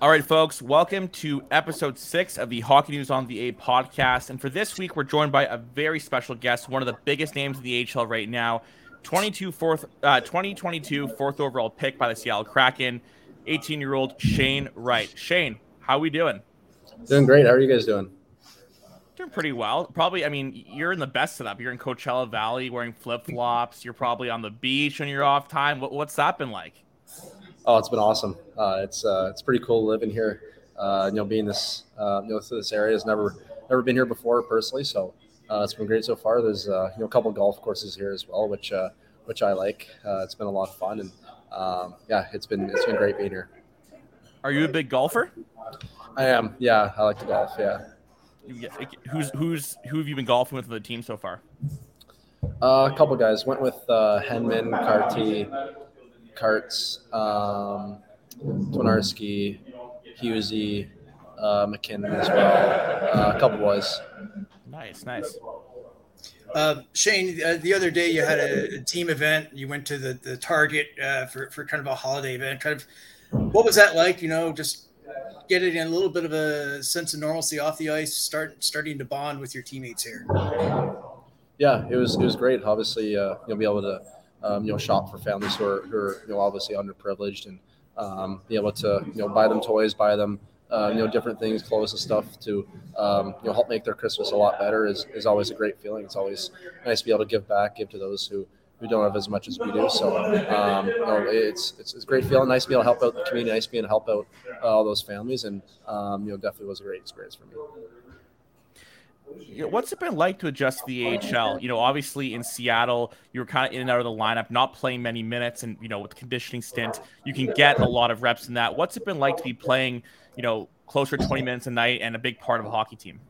All right, folks, welcome to episode six of the Hockey News on the A podcast. And for this week, we're joined by a very special guest, one of the biggest names in the AHL right now, 22 fourth, uh, 2022 fourth overall pick by the Seattle Kraken, 18 year old Shane Wright. Shane, how we doing? Doing great. How are you guys doing? Doing pretty well. Probably, I mean, you're in the best setup. You're in Coachella Valley wearing flip flops. You're probably on the beach when you're off time. What, what's that been like? Oh, it's been awesome. Uh, it's uh, it's pretty cool living here. Uh, you know, being this uh, you know this area has never never been here before personally, so uh, it's been great so far. There's uh, you know a couple golf courses here as well, which which I like. it's been a lot of fun, and um, yeah, it's been it's been great being here. Are you a big golfer? I am. Yeah, I like to golf. Yeah. Who's who's who have you been golfing with on the team so far? a couple guys went with Henman, Carty, Karts, um, Twinarski, Husey, uh, McKinnon as well. Uh, a couple boys. Nice, nice. Uh, Shane, uh, the other day you had a, a, team event. You went to the the Target uh, for for kind of a holiday event. Kind of, what was that like? You know, just getting a little bit of a sense of normalcy off the ice, start starting to bond with your teammates here. Yeah, it was it was great. Obviously, uh, you'll be able to um, you know, shop for families who are, who are you know, obviously underprivileged and um, be able to, you know, buy them toys, buy them, uh, you know, different things, clothes and stuff to, um, you know, help make their Christmas a lot better is, is always a great feeling. It's always nice to be able to give back, give to those who, who don't have as much as we do. So, um, you know, it's, it's, it's a great feeling. Nice to be able to help out the community, nice to be able to help out uh, all those families. And, um, you know, definitely was a great experience for me you know, what's it been like to adjust to the AHL? You know, obviously in Seattle, you were kind of in and out of the lineup, not playing many minutes, and you know, with the conditioning stint, you can get a lot of reps in that. What's it been like to be playing, you know, closer to 20 minutes a night and a big part of a hockey team?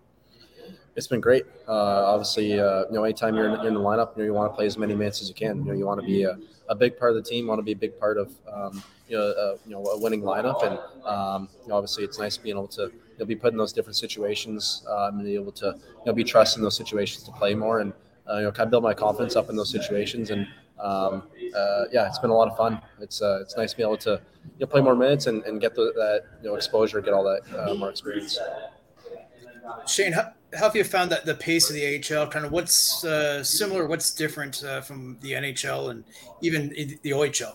It's been great. Uh, obviously, uh, you know, anytime you're in, in, the lineup, you know, you want to play as many minutes as you can. You know, you want to be a, a big part of the team, want to be a big part of, um, you know, a, you know, a winning lineup, and um, you know, obviously, it's nice being able to you'll be put in those different situations um, and be able to you know be trusted in those situations to play more and uh, you know kind of build my confidence up in those situations and um, uh, yeah, it's been a lot of fun. It's uh, it's nice to be able to you know, play more minutes and, and get the, that you know exposure, get all that uh, more experience. Shane, how, how, have you found that the pace of the AHL? Kind of what's uh, similar, what's different uh, from the NHL and even the OHL?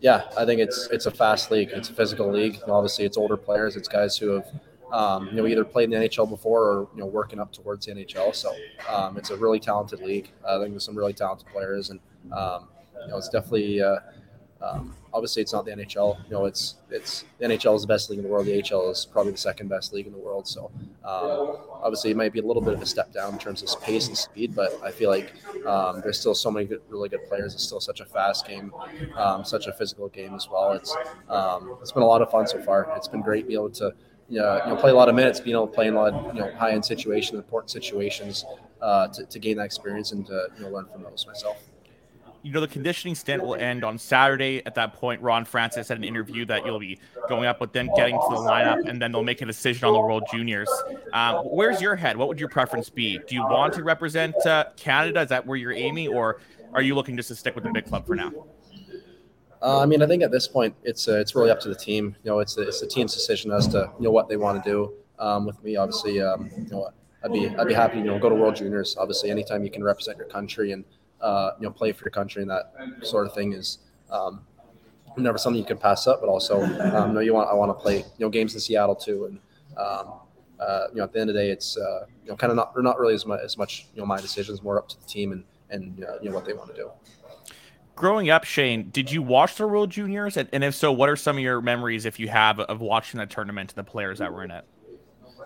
Yeah, I think it's it's a fast league. It's a physical league. obviously, it's older players. It's guys who have um, you know either played in the NHL before or you know working up towards the NHL. So um, it's a really talented league. I think there's some really talented players, and um, you know it's definitely uh, um, obviously, it's not the NHL. You know, it's it's the NHL is the best league in the world. The AHL is probably the second best league in the world. So, um, obviously, it might be a little bit of a step down in terms of pace and speed, but I feel like um, there's still so many good, really good players. It's still such a fast game, um, such a physical game as well. It's um, it's been a lot of fun so far. It's been great being able to. you know, play a lot of minutes, being able to play in a lot of you know high end situations, important situations, uh, to, to gain that experience and to you know learn from those myself you know the conditioning stint will end on Saturday. At that point, Ron Francis had an interview that you'll be going up with, them, getting to the lineup, and then they'll make a decision on the World Juniors. Um, where's your head? What would your preference be? Do you want to represent uh, Canada? Is that where you're aiming, or are you looking just to stick with the big club for now? Uh, I mean, I think at this point, it's uh, it's really up to the team. You know, it's it's the team's decision as to you know what they want to do. Um, with me, obviously, um, you know, I'd be I'd be happy. You know, go to World Juniors. Obviously, anytime you can represent your country and uh, you know, play for your country and that sort of thing is um, never something you can pass up. But also, um, no, you want I want to play you know games in Seattle too, and um, uh, you know at the end of the day, it's uh, you know kind of not not really as much as much you know my decisions, more up to the team and and uh, you know what they want to do. Growing up, Shane, did you watch the World Juniors? And if so, what are some of your memories, if you have, of watching that tournament and the players that were in it?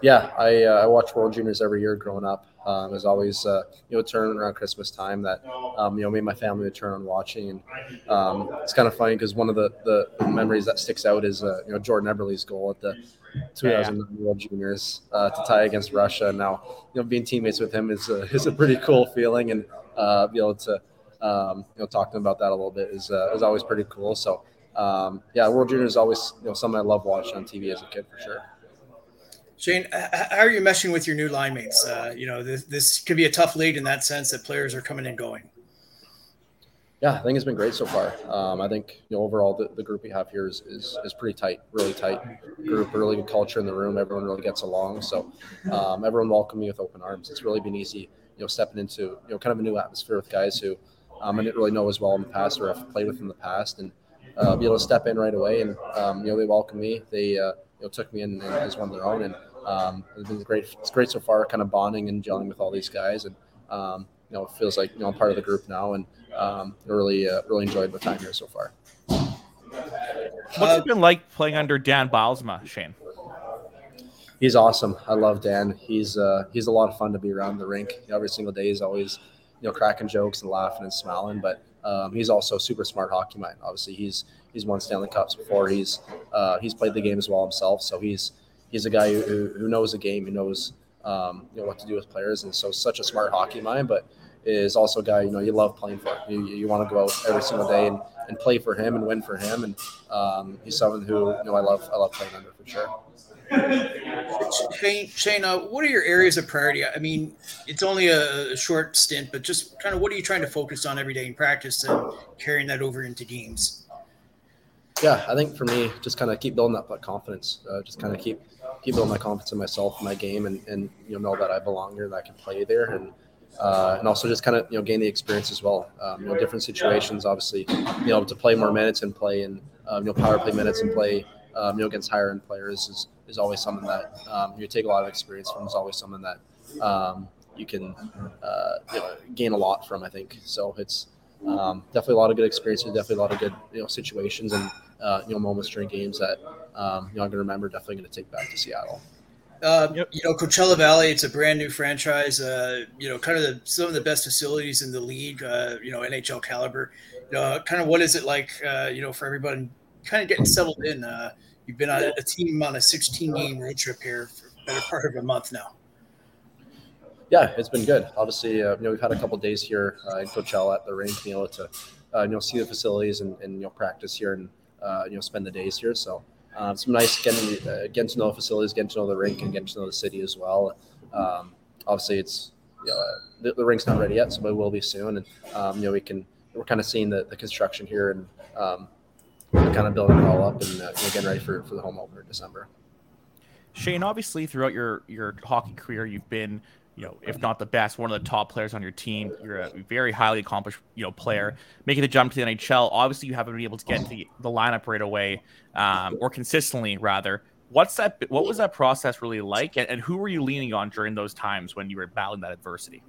Yeah, I uh, I watch World Juniors every year growing up. Um, it was always uh, you know turn around Christmas time that um, you know made my family would turn on watching, and um, it's kind of funny because one of the, the memories that sticks out is uh, you know Jordan Eberle's goal at the 2009 World Juniors uh, to tie against Russia. Now you know being teammates with him is a, is a pretty cool feeling, and uh, be able to um, you know talk to him about that a little bit is uh, is always pretty cool. So um, yeah, World Juniors is always you know something I love watching on TV as a kid for sure. Shane, how are you meshing with your new line mates? Uh, you know, this, this could be a tough league in that sense that players are coming and going. Yeah, I think it's been great so far. Um, I think you know overall the, the group we have here is, is, is pretty tight, really tight group, really good culture in the room. Everyone really gets along, so um, everyone welcomed me with open arms. It's really been easy, you know, stepping into you know kind of a new atmosphere with guys who um, I didn't really know as well in the past or have played with in the past, and uh, be able to step in right away. And um, you know they welcomed me. They uh, you know took me in, in as one of their own and um, it's been great. It's great so far, kind of bonding and gelling with all these guys, and um, you know, it feels like you know I'm part of the group now, and um, really, uh, really enjoyed my time here so far. What's it been like playing under Dan Bylsma, Shane? He's awesome. I love Dan. He's uh, he's a lot of fun to be around the rink. You know, every single day, he's always you know cracking jokes and laughing and smiling. But um, he's also super smart hockey mind. Obviously, he's he's won Stanley Cups before. He's uh, he's played the game as well himself. So he's he's a guy who, who knows the game, who knows um, you know what to do with players, and so such a smart hockey mind. But is also a guy you know you love playing for. You, you want to go out every single day and, and play for him and win for him. And um, he's someone who you know I love I love playing under for sure. Shane, Shane uh, what are your areas of priority? I mean, it's only a short stint, but just kind of what are you trying to focus on every day in practice and carrying that over into games? Yeah, I think for me, just kind of keep building that confidence. Uh, just kind of keep keep building my confidence in myself, my game, and, and you know know that I belong here, that I can play there, and uh, and also just kind of you know gain the experience as well. Um, you know, different situations, obviously, you know, to play more minutes and play and um, you know power play minutes and play um, you know against higher end players is, is always something that um, you take a lot of experience from. Is always something that um, you can uh, you know, gain a lot from. I think so. It's um, definitely a lot of good experiences, definitely a lot of good you know situations and uh, you know moments during games that um, you know I'm gonna remember. Definitely gonna take back to Seattle. Uh, yep. You know, Coachella Valley, it's a brand new franchise. Uh, you know, kind of the, some of the best facilities in the league. Uh, you know, NHL caliber. You know, kind of what is it like? Uh, you know, for everybody, kind of getting settled in. Uh, you've been on a team on a 16 game road trip here for better part of a month now. Yeah, it's been good. Obviously, uh, you know, we've had a couple days here in Coachella at the rink, you know, to you know see the facilities and, and you know practice here and you know spend the days here. So um, it's nice getting uh, getting to know the facilities, getting to know the rink, and getting to know the city as well. Um, obviously, it's you know, the, the, rink's not ready yet, so it will be soon. And um, you know, we can we're kind of seeing the, the construction here and um, kind of building it all up and uh, getting ready for, for the home opener in December. Shane, obviously, throughout your your hockey career, you've been you know, if not the best, one of the top players on your team. You're a very highly accomplished, you know, player. Making the jump to the NHL, obviously, you haven't been able to get the, the lineup right away, um, or consistently, rather. What's that? What was that process really like, and, and who were you leaning on during those times when you were battling that adversity?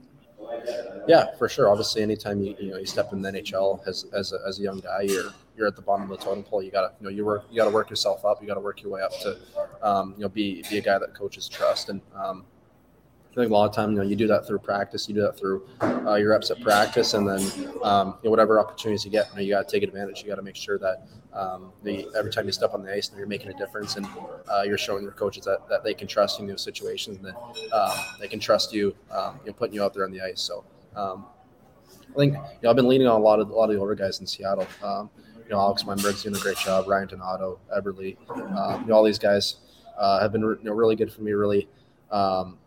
Yeah, for sure. Obviously, anytime you you know you step in the NHL as as a, as a young guy, you're you're at the bottom of the totem pole. You gotta you know you work you gotta work yourself up. You gotta work your way up to um, you know be be a guy that coaches trust. And um, I think a lot of time, you know, you do that through practice, you do that through uh, your reps at practice, and then um, you know, whatever opportunities you get, you, know, you got to take advantage. You got to make sure that um, the, every time you step on the ice, you're making a difference, and uh, you're showing your coaches that, that they can trust you in those situations, and that um, they can trust you, um, you know, putting you out there on the ice. So um, I think you know, I've been leaning on a lot of a lot of the older guys in Seattle. Um, you know, Alex Wennberg's doing a great job. Ryan Donato, Eberle, you know, all these guys uh, have been you know, really good for me. Really. Um,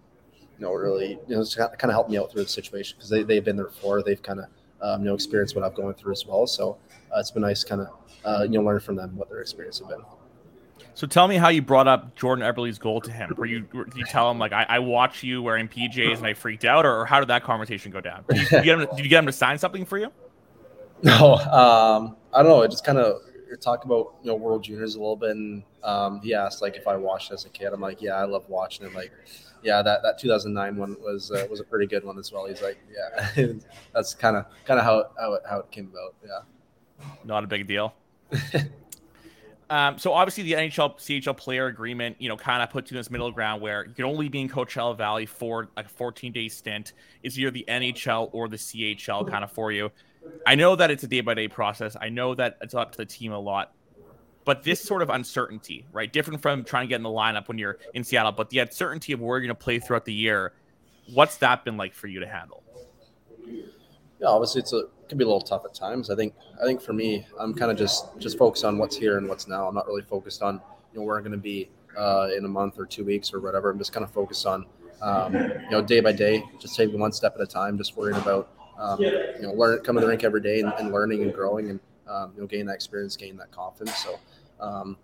you know, really, you know, it's kind of helped me out through the situation because they, they've been there before. They've kind of, um, you know, experienced what I've going through as well. So uh, it's been nice kind of, uh, you know, learn from them what their experience have been. So tell me how you brought up Jordan Eberle's goal to him. Were you did you tell him like I, I watch you wearing PJs and I freaked out, or, or how did that conversation go down? Did you, did you, get him, did you get him to sign something for you? No, um, I don't know. It just kind of talk about you know World Juniors a little bit, and um, he asked like if I watched as a kid. I'm like, yeah, I love watching it. Like, yeah, that, that 2009 one was uh, was a pretty good one as well. He's like, yeah, that's kind of kind of how how it, how it came about. Yeah, not a big deal. Um, so obviously the NHL CHL player agreement, you know, kind of puts you in this middle ground where you can only be in Coachella Valley for like a 14 day stint. Is either the NHL or the CHL kind of for you. I know that it's a day by day process. I know that it's up to the team a lot, but this sort of uncertainty, right? Different from trying to get in the lineup when you're in Seattle, but the uncertainty of where you're going to play throughout the year. What's that been like for you to handle? Yeah, obviously it's a it can be a little tough at times. I think I think for me, I'm kind of just just focused on what's here and what's now. I'm not really focused on you know where I'm going to be uh, in a month or two weeks or whatever. I'm just kind of focused on um, you know day by day, just taking one step at a time, just worrying about um, you know learn coming to the rink every day and, and learning and growing and um, you know gaining that experience, gaining that confidence. So um,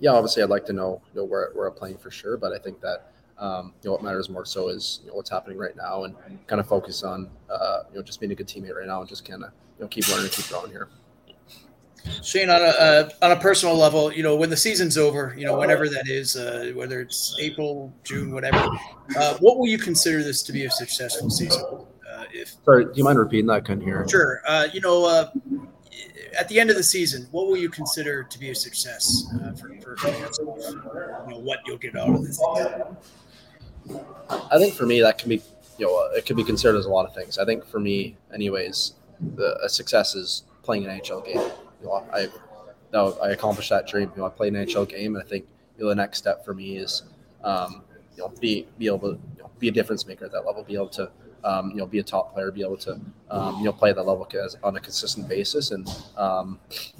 yeah, obviously I'd like to know you know where where I'm playing for sure, but I think that um, you know, what matters more so is you know, what's happening right now, and kind of focus on uh, you know just being a good teammate right now, and just kind of you know keep learning, keep growing here. Shane, on a uh, on a personal level, you know, when the season's over, you know, whenever that is, uh, whether it's April, June, whatever, uh, what will you consider this to be a successful season? Uh, if sorry, do you mind repeating that? I couldn't hear. Sure. Uh, you know, uh, at the end of the season, what will you consider to be a success for, for, you know what you'll get out of this? I think for me that can be, you know, it can be considered as a lot of things. I think for me, anyways, the, a success is playing an NHL game. You know, I, no, I accomplished that dream. You know, I played an NHL game, and I think you know, the next step for me is, um, you know, be be able to you know, be a difference maker at that level. Be able to, um, you know, be a top player. Be able to, um, you know, play at that level on a consistent basis. And um,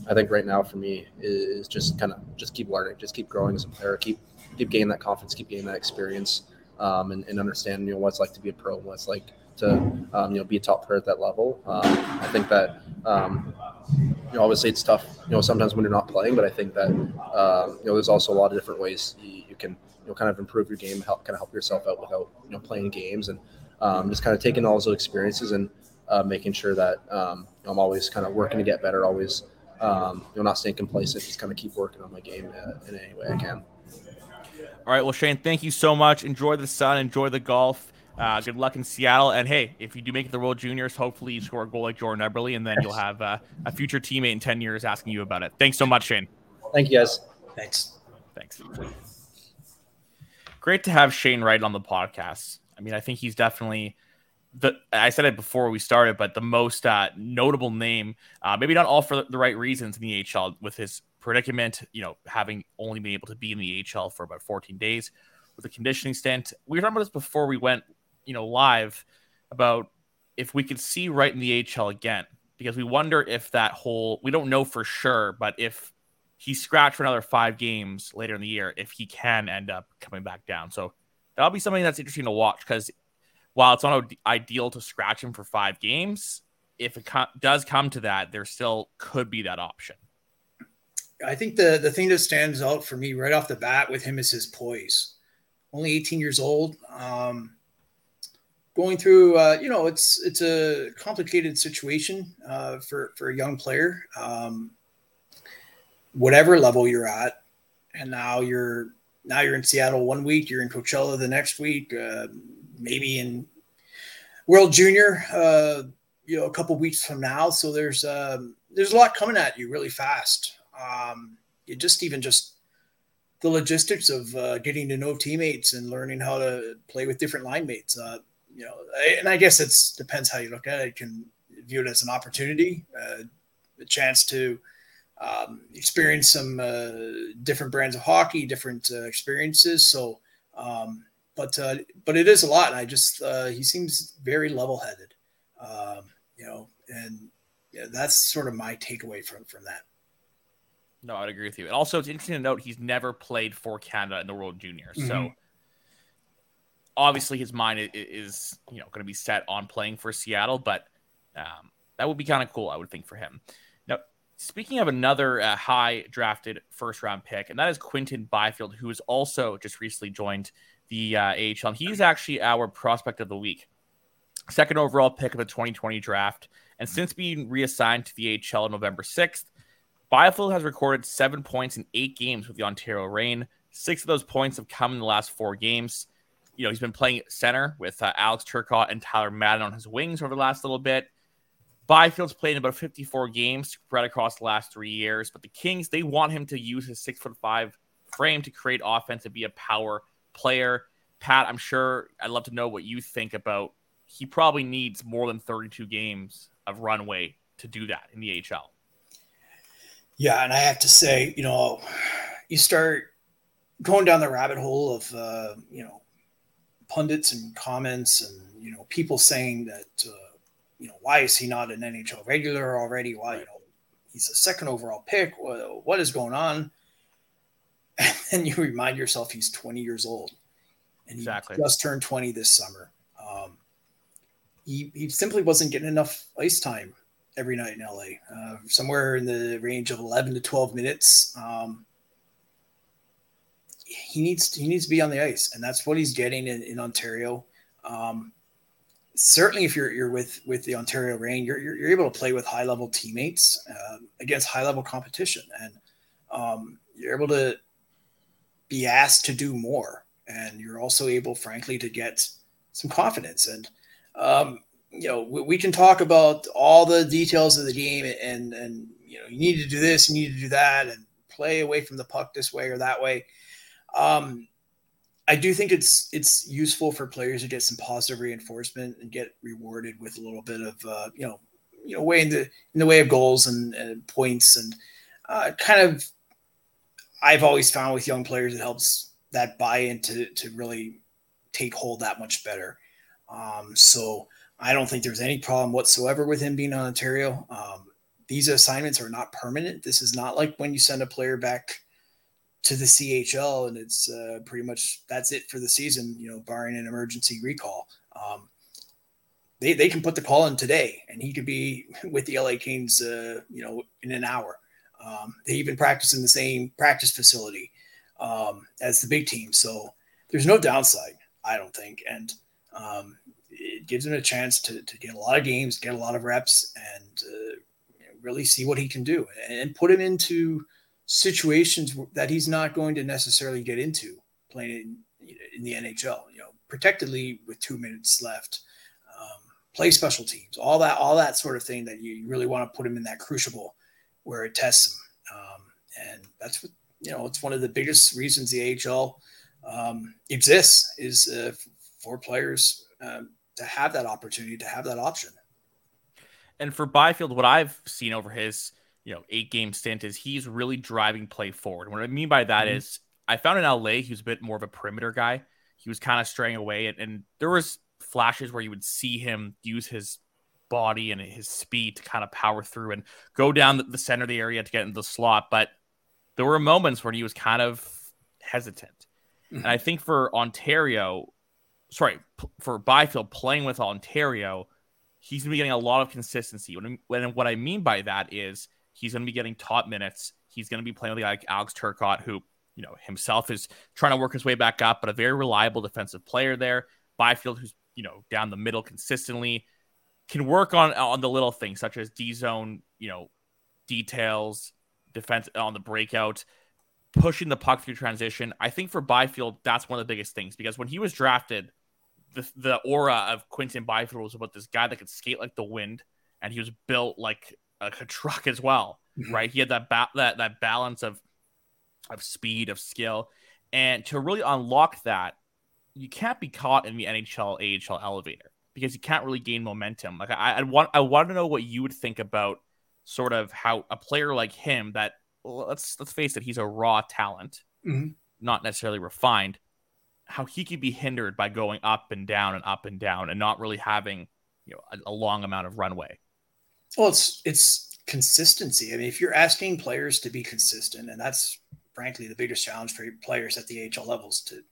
I think right now for me is just kind of just keep learning, just keep growing as a player, keep keep gaining that confidence, keep gaining that experience um, and, and, understand you know what it's like to be a pro, what it's like to um, you know be a top player at that level. Um, I think that you know obviously it's tough you know sometimes when you're not playing, but I think that um, you know there's also a lot of different ways you, you, can you know kind of improve your game, help kind of help yourself out without you know playing games and um, just kind of taking all those experiences and uh, making sure that I'm always kind of working to get better, always you know not staying complacent, just kind of keep working on my game uh, in any way I can. All right. Well, Shane, thank you so much. Enjoy the sun. Enjoy the golf. Uh, good luck in Seattle. And hey, if you do make it the World Juniors, hopefully you score a goal like Jordan Eberle, and then you'll have uh, a future teammate in 10 years asking you about it. Thanks so much, Shane. Thank you, guys. Thanks. Thanks. Great to have Shane Wright on the podcast. I mean, I think he's definitely the. I said it before we started, but the most uh, notable name. Uh, maybe not all for the right reasons in the AHL with his predicament, you know, having only been able to be in the AHL for about 14 days with a conditioning stint. We were talking about this before we went, you know, live about if we could see Wright in the AHL again, because we wonder if that whole, we don't know for sure, but if he's scratched for another five games later in the year, if he can end up coming back down. So that'll be something that's interesting to watch because while it's not ideal to scratch him for five games, if it co- does come to that, there still could be that option. I think the the thing that stands out for me right off the bat with him is his poise. Only 18 years old, um, going through. Uh, you know, it's it's a complicated situation uh, for for a young player. Um, whatever level you're at, and now you're now you're in Seattle one week, you're in Coachella the next week, uh, maybe in World Junior, uh, you know, a couple weeks from now. So there's um, there's a lot coming at you really fast. Um, it just even just the logistics of uh, getting to know teammates and learning how to play with different line mates. Uh, you know, and I guess it depends how you look at it. You can view it as an opportunity, uh, a chance to um, experience some uh, different brands of hockey, different uh, experiences. So, um, but uh, but it is a lot. And I just he seems very level-headed, um, you know, and yeah, that's sort of my takeaway from from that. No, I'd agree with you. And also, it's interesting to note he's never played for Canada in the World Juniors. Mm-hmm. So obviously, his mind is, you know going to be set on playing for Seattle. But um, that would be kind of cool, I would think, for him. Speaking of another uh, high drafted first round pick, and that is Quinton Byfield, who has also just recently joined the uh, AHL. And he's actually our prospect of the week, second overall pick of the 2020 draft, and since being reassigned to the AHL on November 6th. Byfield has recorded seven points in eight games with the Ontario Reign. Six of those points have come in the last four games. You know, he's been playing center with uh, Alex Turcotte and Tyler Madden on his wings over the last little bit. Byfield's played in about 54 games spread across the last three years, but the Kings, they want him to use his six foot five frame to create offense and be a power player. Pat, I'm sure I'd love to know what you think about. He probably needs more than 32 games of runway to do that in the AHL. Yeah, and I have to say, you know, you start going down the rabbit hole of, uh, you know, pundits and comments and, you know, people saying that, uh, you know, why is he not an NHL regular already? Why, you know, he's a second overall pick. What, what is going on? And then you remind yourself he's 20 years old and exactly. he just turned 20 this summer. Um, he, he simply wasn't getting enough ice time every night in LA, uh, somewhere in the range of 11 to 12 minutes. Um, he needs he needs to be on the ice, and that's what he's getting in, in Ontario. Um, certainly, if you're you're with with the Ontario Reign, you're you're, you're able to play with high level teammates uh, against high level competition, and um, you're able to be asked to do more and you're also able, frankly, to get some confidence. And um, you know, we, we, can talk about all the details of the game, and and you know, you need to do this, you need to do that, and play away from the puck this way or that way. Um, I do think it's it's useful for players to get some positive reinforcement and get rewarded with a little bit of uh, you know you know way in the in the way of goals and, and points and uh, kind of I've always found with young players it helps that buy-in to, to really take hold that much better. Um, so I don't think there's any problem whatsoever with him being on Ontario. Um, these assignments are not permanent. This is not like when you send a player back to the CHL and it's uh, pretty much that's it for the season, you know, barring an emergency recall. Um, they, they can put the call in today and he could be with the LA Kings, uh, you know, in an hour. Um, they even practice in the same practice facility um, as the big team. So there's no downside, I don't think. And um, it gives him a chance to, to get a lot of games, get a lot of reps, and uh, really see what he can do and put him into situations that he's not going to necessarily get into playing in, in the NHL. You know, protectedly with two minutes left, um, play special teams, all that, all that sort of thing that you really want to put him in that crucible where it tests him. Um, and that's what you know, it's one of the biggest reasons the AHL um, exists is uh, for players um, to have that opportunity, to have that option. And for Byfield, what I've seen over his, you know, eight game stint is he's really driving play forward. What I mean by that mm-hmm. is, I found in LA he was a bit more of a perimeter guy. He was kind of straying away, and, and there was flashes where you would see him use his body and his speed to kind of power through and go down the, center of the area to get into the slot. But there were moments when he was kind of hesitant. Mm-hmm. And I think for Ontario, sorry, for Byfield playing with Ontario, he's going to be getting a lot of consistency. When, When, what I mean by that is he's going to be getting top minutes. He's going to be playing with like Alex Turcotte, who, you know, himself is trying to work his way back up, but a very reliable defensive player there. Byfield, who's, you know, down the middle consistently, can work on on the little things such as D zone, you know, details, defense on the breakout, pushing the puck through transition. I think for Byfield, that's one of the biggest things because when he was drafted, the, the aura of Quinton Byfield was about this guy that could skate like the wind, and he was built like a, a truck as well, mm-hmm. right? He had that ba- that that balance of of speed, of skill, and to really unlock that, you can't be caught in the NHL AHL elevator because you can't really gain momentum. Like I, I want I want to know what you would think about sort of how a player like him that let's let's face it, he's a raw talent, mm-hmm. not necessarily refined. How he could be hindered by going up and down and up and down and not really having you know a, a long amount of runway. Well, it's it's consistency. I mean, if you're asking players to be consistent, and that's frankly the biggest challenge for players at the AHL levels to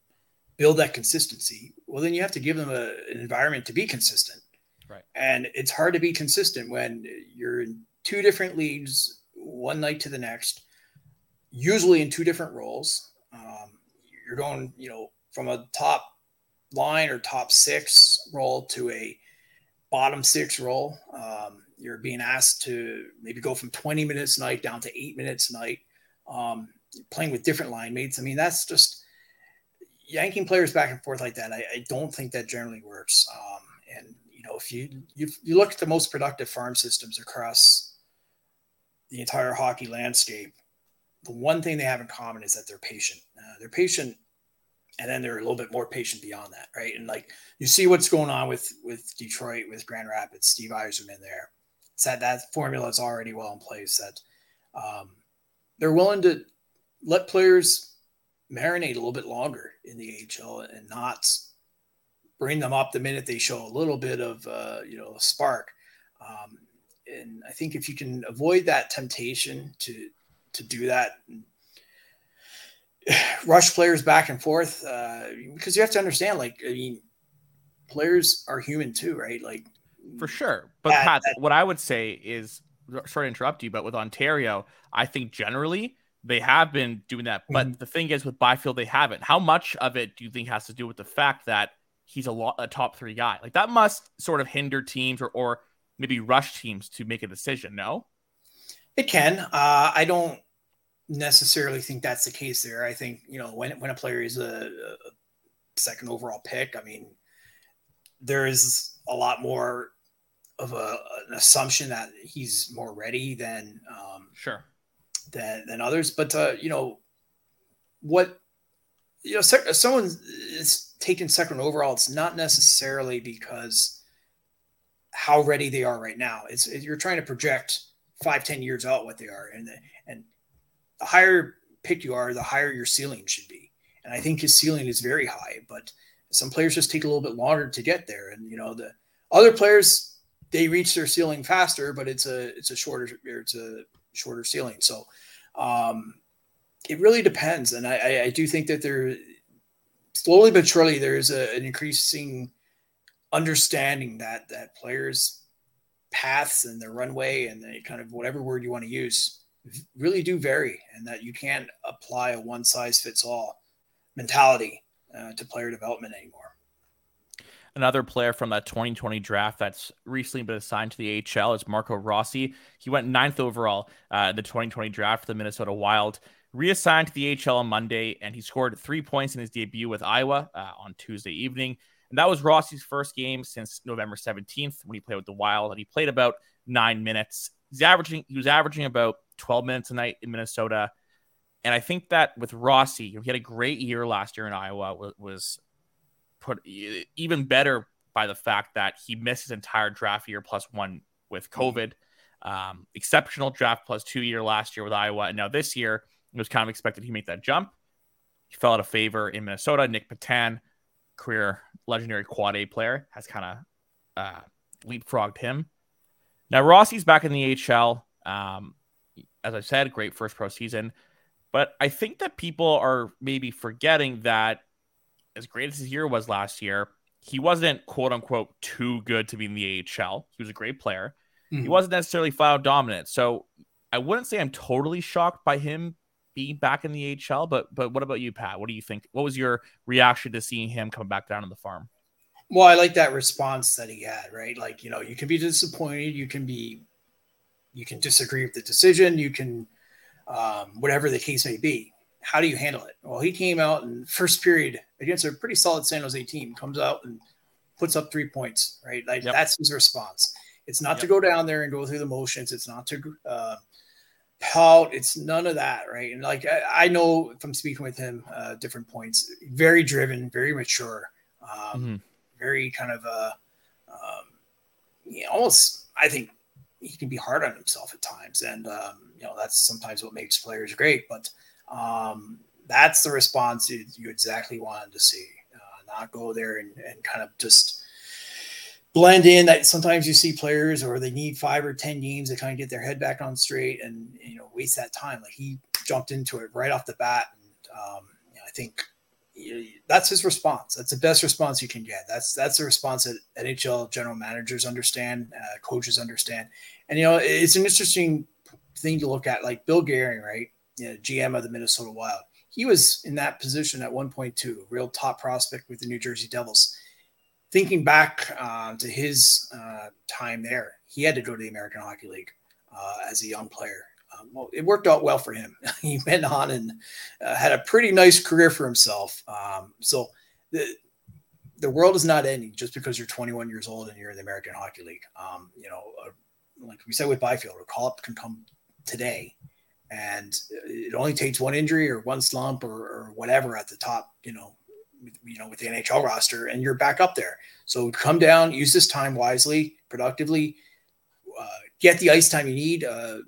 build that consistency, well, then you have to give them a, an environment to be consistent. Right. And it's hard to be consistent when you're in two different leagues one night to the next, usually in two different roles. Um, you're going, you know, from a top line or top six role to a bottom six role. Um, you're being asked to maybe go from 20 minutes a night down to eight minutes a night, um, playing with different line mates. I mean, that's just yanking players back and forth like that. I, I don't think that generally works. Um, and you know, if you, you you look at the most productive farm systems across the entire hockey landscape, the one thing they have in common is that they're patient. Uh, they're patient, and then they're a little bit more patient beyond that, right? And like you see what's going on with with Detroit, with Grand Rapids, Steve Yzerman there. That that formula is already well in place. That um, they're willing to let players marinate a little bit longer in the AHL and not bring them up the minute they show a little bit of uh, you know spark. Um, and I think if you can avoid that temptation to to do that, rush players back and forth, uh, because you have to understand, like I mean, players are human too, right? Like for sure. But that, Pat, that, what I would say is, sorry to interrupt you, but with Ontario, I think generally they have been doing that. But mm-hmm. the thing is, with Byfield, they haven't. How much of it do you think has to do with the fact that he's a, lot, a top three guy? Like that must sort of hinder teams or, or maybe rush teams to make a decision. No, it can. Uh, I don't necessarily think that's the case there. I think you know when when a player is a, a second overall pick, I mean, there is a lot more of a, an assumption that he's more ready than um, sure than than others. But uh, you know what you know, someone is taken second overall. It's not necessarily because how ready they are right now. It's you're trying to project five, ten years out what they are, and and the higher pick you are, the higher your ceiling should be. And I think his ceiling is very high, but some players just take a little bit longer to get there. And you know, the other players they reach their ceiling faster, but it's a it's a shorter it's a shorter ceiling. So um, it really depends, and I, I do think that there slowly but surely there's a, an increasing understanding that that players paths and their runway and kind of whatever word you want to use really do vary and that you can't apply a one size fits all mentality uh, to player development anymore Another player from that 2020 draft that's recently been assigned to the AHL is Marco Rossi. He went ninth overall uh, in the 2020 draft for the Minnesota Wild. Reassigned to the AHL on Monday, and he scored three points in his debut with Iowa uh, on Tuesday evening. And that was Rossi's first game since November 17th when he played with the Wild, and he played about nine minutes. He's averaging he was averaging about 12 minutes a night in Minnesota. And I think that with Rossi, he had a great year last year in Iowa, was, was put even better by the fact that he missed his entire draft year plus one with. COVID. Um, exceptional draft plus two year last year with Iowa. And now this year, it was kind of expected he make that jump. He fell out of favor in Minnesota. Nic Petan, career legendary quad A player, has kind of uh, leapfrogged him. Now Rossi's back in the AHL. Um, as I said, great first pro season. But I think that people are maybe forgetting that as great as his year was last year, he wasn't quote unquote too good to be in the AHL. He was a great player. Mm-hmm. He wasn't necessarily file dominant. So I wouldn't say I'm totally shocked by him being back in the AHL, but but what about you, Pat? What do you think? What was your reaction to seeing him come back down to the farm? Well, I like that response that he had, right? Like, you know, you can be disappointed, you can be you can disagree with the decision, you can um, whatever the case may be how do you handle it? Well, he came out in first period against a pretty solid San Jose team, comes out and puts up three points, right? Like yep. that's his response. It's not yep. to go down there and go through the motions. It's not to uh, pout. It's none of that, right? And like I, I know from speaking with him, uh, different points, very driven, very mature, um, mm-hmm. very kind of uh, um, know, almost. I think he can be hard on himself at times, and um, you know that's sometimes what makes players great, but. Um, that's the response you, you, exactly wanted to see. Uh, not go there and, and kind of just blend in. That sometimes you see players or they need five or ten games to kind of get their head back on straight and you know waste that time. Like he jumped into it right off the bat, and um, you know, I think that's his response. That's the best response you can get. That's that's the response that NHL general managers understand, uh, coaches understand, and you know it's an interesting thing to look at. Like Bill Guerin, right? You know, GM of the Minnesota Wild. He was in that position at 1.2, real top prospect with the New Jersey Devils. Thinking back uh, to his uh, time there, he had to go to the American Hockey League uh, as a young player. Um, well, it worked out well for him. he went on and uh, had a pretty nice career for himself. Um, so the, the world is not ending just because you're 21 years old and you're in the American Hockey League. Um, you know, uh, like we said with Byfield, a call up can come today, and it only takes one injury or one slump or, or whatever at the top. You know, you know, with the NHL roster, and you're back up there. So come down, use this time wisely, productively, uh, get the ice time you need, uh,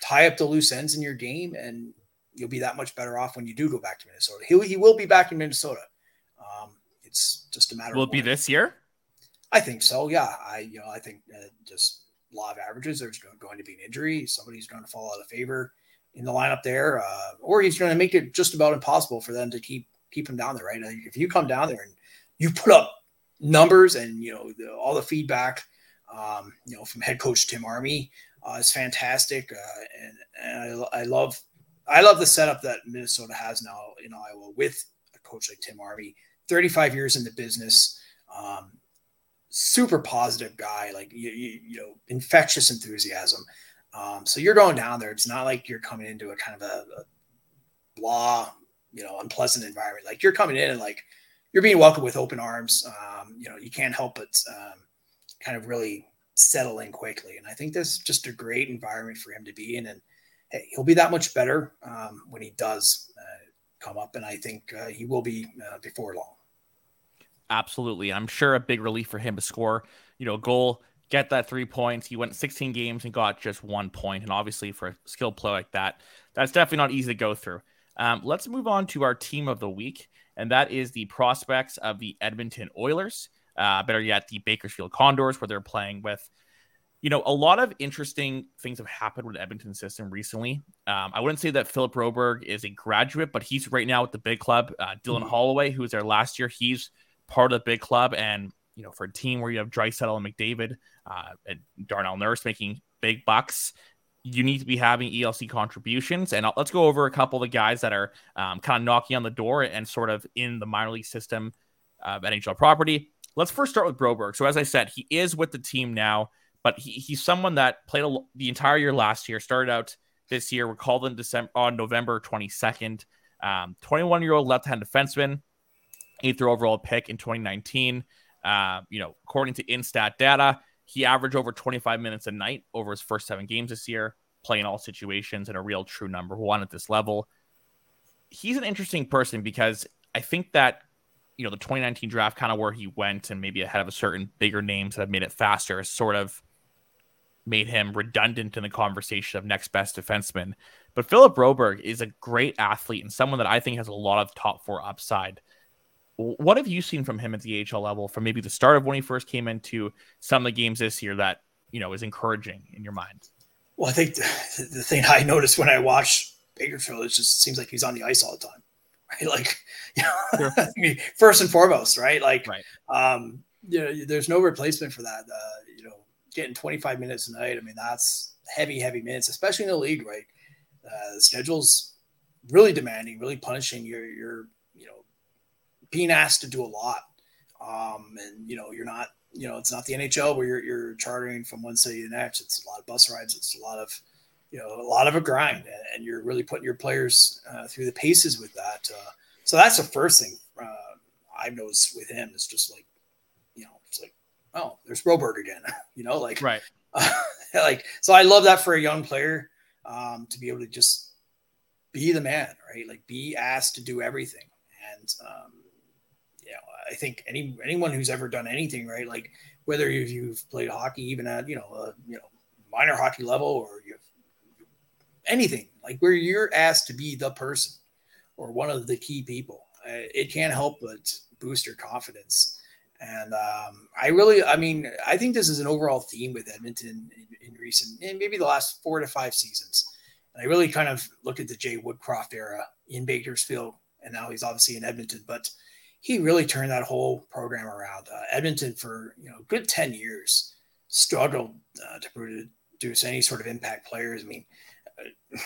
tie up the loose ends in your game, and you'll be that much better off when you do go back to Minnesota. He, he will be back in Minnesota. Um, it's just a matter. Will it be this year? I think so. Yeah, I you know I think uh, just law of averages. There's going to be an injury. Somebody's going to fall out of favor in the lineup there, uh, or he's going to make it just about impossible for them to keep keep him down there. Right? If you come down there and you put up numbers and you know the, all the feedback, um, you know from head coach Tim Army uh, is fantastic, uh, and, and I, I love I love the setup that Minnesota has now in Iowa with a coach like Tim Army, 35 years in the business. Um, super positive guy, like you, you, you know, infectious enthusiasm. Um, so you're going down there. It's not like you're coming into a kind of a, a blah, you know, unpleasant environment. Like you're coming in and like you're being welcomed with open arms. Um, you know, you can't help but um, kind of really settle in quickly. And I think that's just a great environment for him to be in. And hey, he'll be that much better um, when he does uh, come up. And I think uh, he will be uh, before long. Absolutely. I'm sure a big relief for him to score, you know, a goal, get that three points. He went 16 games and got just one point. And obviously, for a skill play like that, that's definitely not easy to go through. Um, let's move on to our team of the week, and that is the prospects of the Edmonton Oilers. Uh, better yet, the Bakersfield Condors, where they're playing with, you know, a lot of interesting things have happened with the Edmonton system recently. Um, I wouldn't say that Philip Broberg is a graduate, but he's right now with the big club. Uh, Dylan mm-hmm. Holloway, who was there last year, he's part of the big club. And, you know, for a team where you have Draisaitl and McDavid uh, and Darnell Nurse making big bucks, you need to be having ELC contributions. And I'll, let's go over a couple of the guys that are um, kind of knocking on the door and sort of in the minor league system of NHL property. Let's first start with Broberg. So, as I said, he is with the team now, but he, he's someone that played a, the entire year last year, started out this year, We're called in December on November 22nd. 21 um, year old left hand defenseman eighth overall pick in 2019. Uh, you know, according to Instat data, he averaged over 25 minutes a night over his first seven games this year, playing all situations and a real true number one at this level. He's an interesting person because I think that, you know, the 2019 draft, kind of where he went and maybe ahead of a certain bigger names that have made it faster, has sort of made him redundant in the conversation of next best defenseman. But Philip Broberg is a great athlete and someone that I think has a lot of top four upside. What have you seen from him at the AHL level from maybe the start of when he first came into some of the games this year that, you know, is encouraging in your mind? Well, I think the, the thing I noticed when I watched Bakersfield is just seems like he's on the ice all the time. Right? Like, you know, sure. I mean, first and foremost, right? Like, right. um, you know, there's no replacement for that. Uh, you know, getting 25 minutes a night. I mean, that's heavy, heavy minutes, especially in the league, right? Uh, the schedule's really demanding, really punishing. You're, you're being asked to do a lot. Um, and you know, you're not, you know, it's not the NHL where you're, you're chartering from one city to the next. It's a lot of bus rides. It's a lot of, you know, a lot of a grind, and you're really putting your players uh, through the paces with that. Uh, so that's the first thing uh, I've noticed with him. It's just like, you know, it's like, oh, there's Broberg again. you know, like right, like so. I love that for a young player um, to be able to just be the man, right? Like be asked to do everything, and um, I think any anyone who's ever done anything right, like whether you've played hockey even at you know a, you know minor hockey level or you anything like where you're asked to be the person or one of the key people, uh, it can't help but boost your confidence. And um, I really, I mean, I think this is an overall theme with Edmonton in, in recent, in maybe the last four to five seasons. And I really kind of look at the Jay Woodcroft era in Bakersfield, and now he's obviously in Edmonton. But he really turned that whole program around. Uh, Edmonton for you know good ten years struggled uh, to produce any sort of impact players. I mean, uh,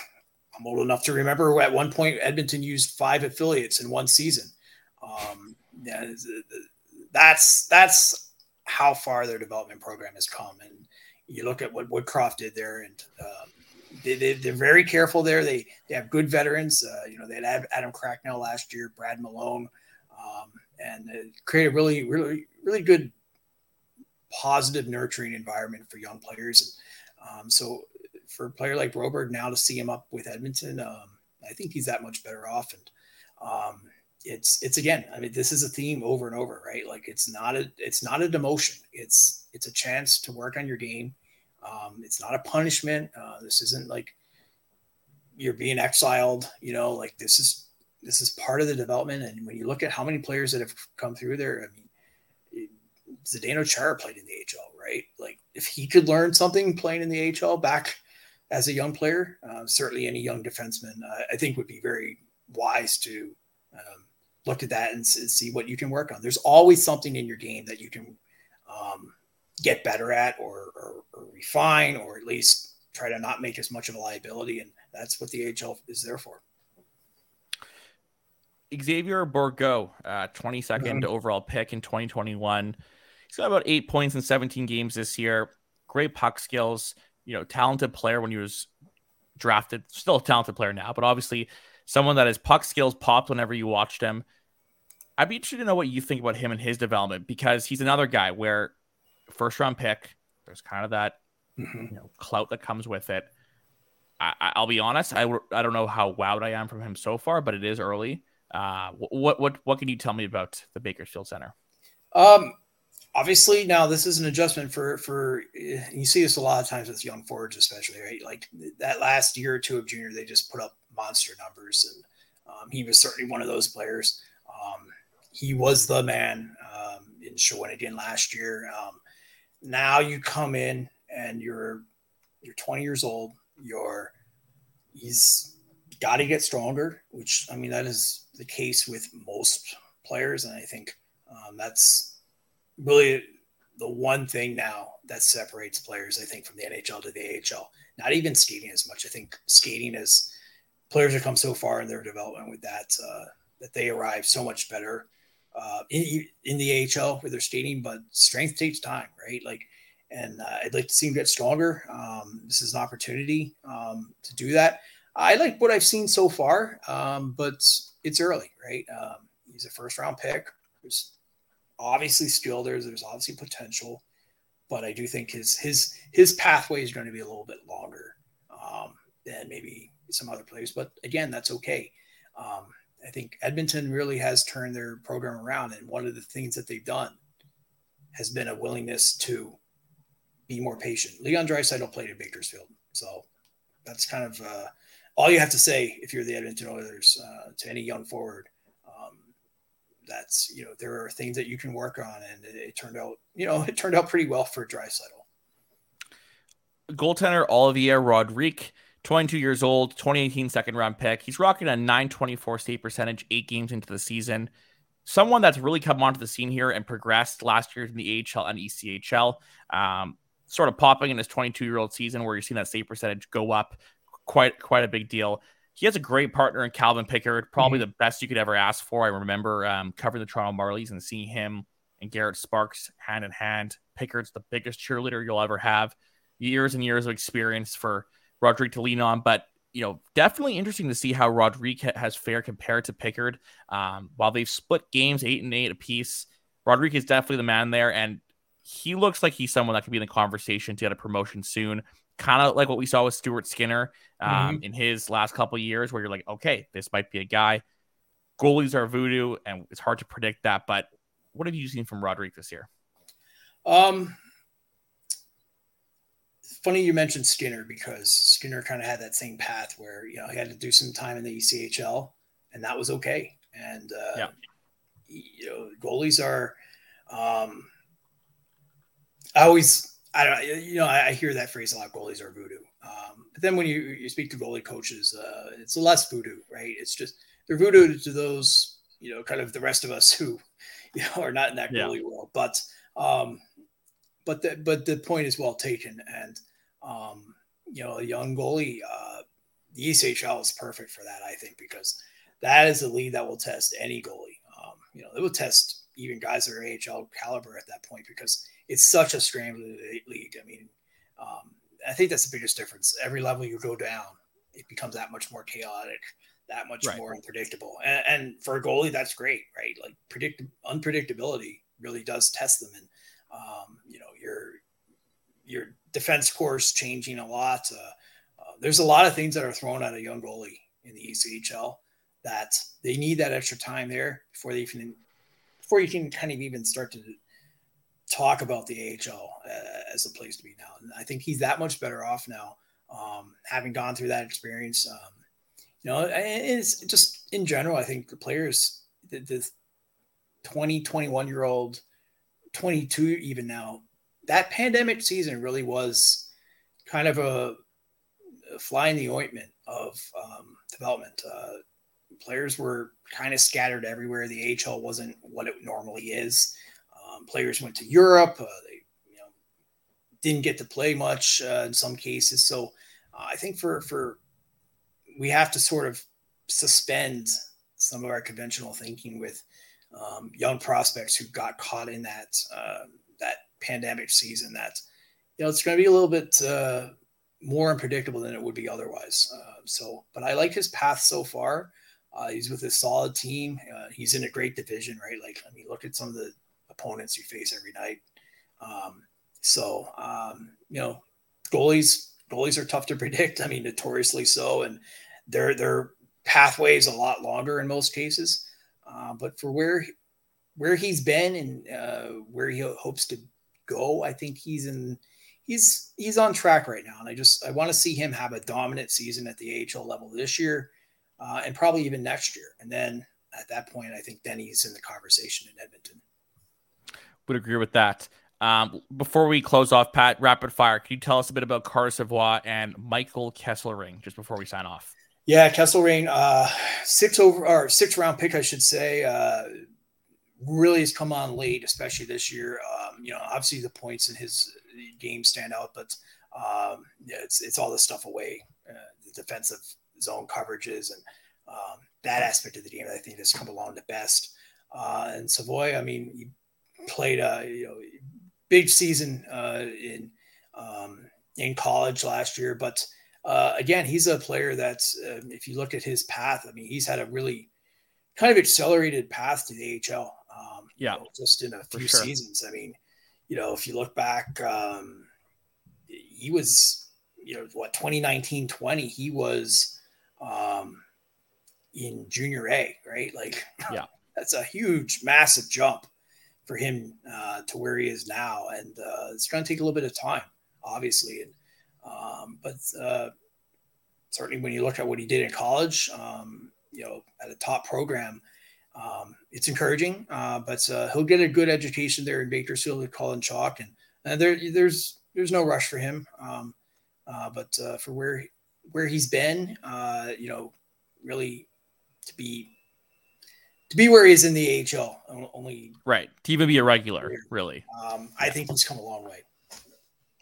I'm old enough to remember at one point Edmonton used five affiliates in one season. Um, that's that's how far their development program has come. And you look at what Woodcroft did there, and um, they, they, are very careful there. They they have good veterans. Uh, you know, they had Adam Cracknell last year, Brad Malone. Um, and create a really, really, really good, positive, nurturing environment for young players. And um, so, for a player like Broberg now to see him up with Edmonton, um, I think he's that much better off. And um, it's it's again, I mean, this is a theme over and over, right? Like it's not a it's not a demotion. It's it's a chance to work on your game. Um, it's not a punishment. Uh, this isn't like you're being exiled. You know, like this is this is part of the development. And when you look at how many players that have come through there, I mean, Zdeno Chara played in the AHL, right? Like if he could learn something playing in the AHL back as a young player, uh, certainly any young defenseman, uh, I think would be very wise to um, look at that and see what you can work on. There's always something in your game that you can um, get better at or, or, or, refine, or at least try to not make as much of a liability. And that's what the AHL is there for. Xavier Bourgault, uh, 22nd mm-hmm. overall pick in 2021. He's got about eight points in 17 games this year. Great puck skills, you know, talented player when he was drafted. Still a talented player now, but obviously someone that his puck skills popped whenever you watched him. I'd be interested to know what you think about him and his development because he's another guy where first round pick, there's kind of that mm-hmm. you know clout that comes with it. I, will be honest, I, I don't know how wowed I am from him so far, but it is early. Uh, what what what can you tell me about the Bakersfield Center? Um, obviously now this is an adjustment for for you see this a lot of times with young forwards, especially right. Like that last year or two of junior, they just put up monster numbers, and um, he was certainly one of those players. Um, he was the man um, in Shawinigan last year. Um, now you come in and you're you're 20 years old. You're he's got to get stronger, which I mean that is the case with most players, and I think um, that's really the one thing now that separates players. I think from the NHL to the AHL. Not even skating as much. I think skating is players have come so far in their development with that uh, that they arrive so much better uh, in, in the AHL with their skating, but strength takes time, right? Like, and uh, I'd like to see him get stronger. Um, this is an opportunity um, to do that. I like what I've seen so far, um, but it's early, right? Um, he's a first round pick. There's obviously skill there. There's obviously potential, but I do think his his his pathway is going to be a little bit longer um, than maybe some other players. But again, that's okay. Um, I think Edmonton really has turned their program around, and one of the things that they've done has been a willingness to be more patient. Leon Draisaitl played in Bakersfield, so that's kind of uh, all you have to say if you're the Edmonton Oilers uh, to any young forward. Um, that's you know there are things that you can work on, and it, it turned out you know it turned out pretty well for Draisaitl. Goaltender Olivier Rodrigue 22 years old, 2018 second round pick. He's rocking a 924 save percentage eight games into the season. Someone that's really come onto the scene here and progressed last year in the AHL and ECHL. Um, sort of popping in his 22 year old season where you're seeing that save percentage go up quite quite a big deal. He has a great partner in Calvin Pickard, probably mm-hmm. the best you could ever ask for. I remember um, covering the Toronto Marlies and seeing him and Garrett Sparks hand in hand. Pickard's the biggest cheerleader you'll ever have. Years and years of experience for Rodrigue to lean on, but you know, definitely interesting to see how Rodrigue has fared compared to Pickard. Um, while they've split games eight and eight apiece, Rodrigue is definitely the man there, and he looks like he's someone that could be in the conversation to get a promotion soon. Kind of like what we saw with Stuart Skinner um, mm-hmm. in his last couple years, where you're like, okay, this might be a guy. Goalies are voodoo, and it's hard to predict that. But what have you seen from Rodrigue this year? Um, funny you mentioned Skinner because Skinner kind of had that same path where you know he had to do some time in the ECHL, and that was okay. And uh, yeah. you know, goalies are. Um, I always, I don't, you know, I, hear that phrase a lot. Goalies are voodoo. Um, but then when you you speak to goalie coaches, uh, it's less voodoo, right? It's just they're voodoo to those, you know, kind of the rest of us who, you know, are not in that goalie yeah. world. But um, but the but the point is well taken, and um, you know, a young goalie, uh, the ECHL is perfect for that, I think, because that is a league that will test any goalie. Um, you know, it will test even guys that are AHL caliber at that point because it's such a scrambling league. I mean, um, I think that's the biggest difference. Every level you go down, it becomes that much more chaotic. that much right. more unpredictable. And, and, for a goalie, that's great, right? Like predict unpredictability really does test them. And um, you know, your your defense course changing a lot. Uh, uh, there's a lot of things that are thrown at a young goalie in the ECHL that they need that extra time there before they even before you can kind of even start to talk about the AHL uh, as a place to be now. And I think he's that much better off now, um, having gone through that experience. Um, you know, it's just in general, I think the players, the, the 20, 21 year old, 22 even now, that pandemic season really was kind of a, a fly in the ointment of um, development. Uh, players were kind of scattered everywhere. The AHL wasn't what it normally is. Um, players went to Europe. Uh, they, you know, didn't get to play much uh, in some cases. So uh, I think for for we have to sort of suspend some of our conventional thinking with um, young prospects who got caught in that uh, that pandemic season. That you know it's going to be a little bit uh, more unpredictable than it would be otherwise. Uh, so, but I like his path so far. Uh, he's with a solid team. Uh, he's in a great division, right? Like, I mean, look at some of the opponents you face every night. Um, so, um, you know, goalies goalies are tough to predict. I mean, notoriously so, and their their pathway is a lot longer in most cases. Uh, but for where where he's been and uh, where he hopes to go, I think he's in he's he's on track right now. And I just I want to see him have a dominant season at the AHL level this year, uh, and probably even next year. And then at that point, I think Denny's in the conversation in Edmonton. Would agree with that. Um, before we close off, Pat, rapid fire. Can you tell us a bit about Carter Savoie and Michael Kesselring just before we sign off? Yeah, Kesselring, uh, six over or six round pick, I should say. Uh, really has come on late, especially this year. Um, you know, obviously the points in his game stand out, but um, yeah, it's it's all the stuff away, uh, the defensive zone coverages and um, that aspect of the game. I think has come along the best. Uh, and Savoie, I mean, he played a you know big season uh, in um, in college last year, but uh, again, he's a player that's, um, if you look at his path, I mean, he's had a really kind of accelerated path to the AHL. Um, yeah. You know, just in a few sure. seasons. I mean, you know, if you look back, um, he was, you know, what, 2019 20, he was um, in junior A, right? Like, yeah, that's a huge, massive jump for him uh, to where he is now. And uh, it's going to take a little bit of time, obviously. And, um, but uh, certainly when you look at what he did in college, um, you know, at a top program, um, it's encouraging. Uh, but uh, he'll get a good education there in Bakersfield with Colin Chaulk, and, and there, there's there's no rush for him. Um, uh, but uh, for where where he's been, uh, you know, really to be to be where he is in the AHL, only right to even be a regular, really. Um, I think he's come a long way.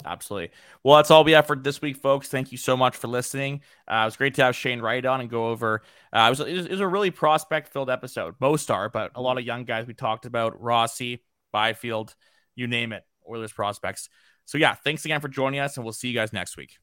Absolutely. Well, that's all we have for this week, folks. Thank you so much for listening. Uh, it was great to have Shane Wright on and go over. Uh, it, was, it, was, it was a really prospect filled episode. Most are, but a lot of young guys we talked about Rossi, Byfield, you name it, Oilers prospects. So, yeah, thanks again for joining us, and we'll see you guys next week.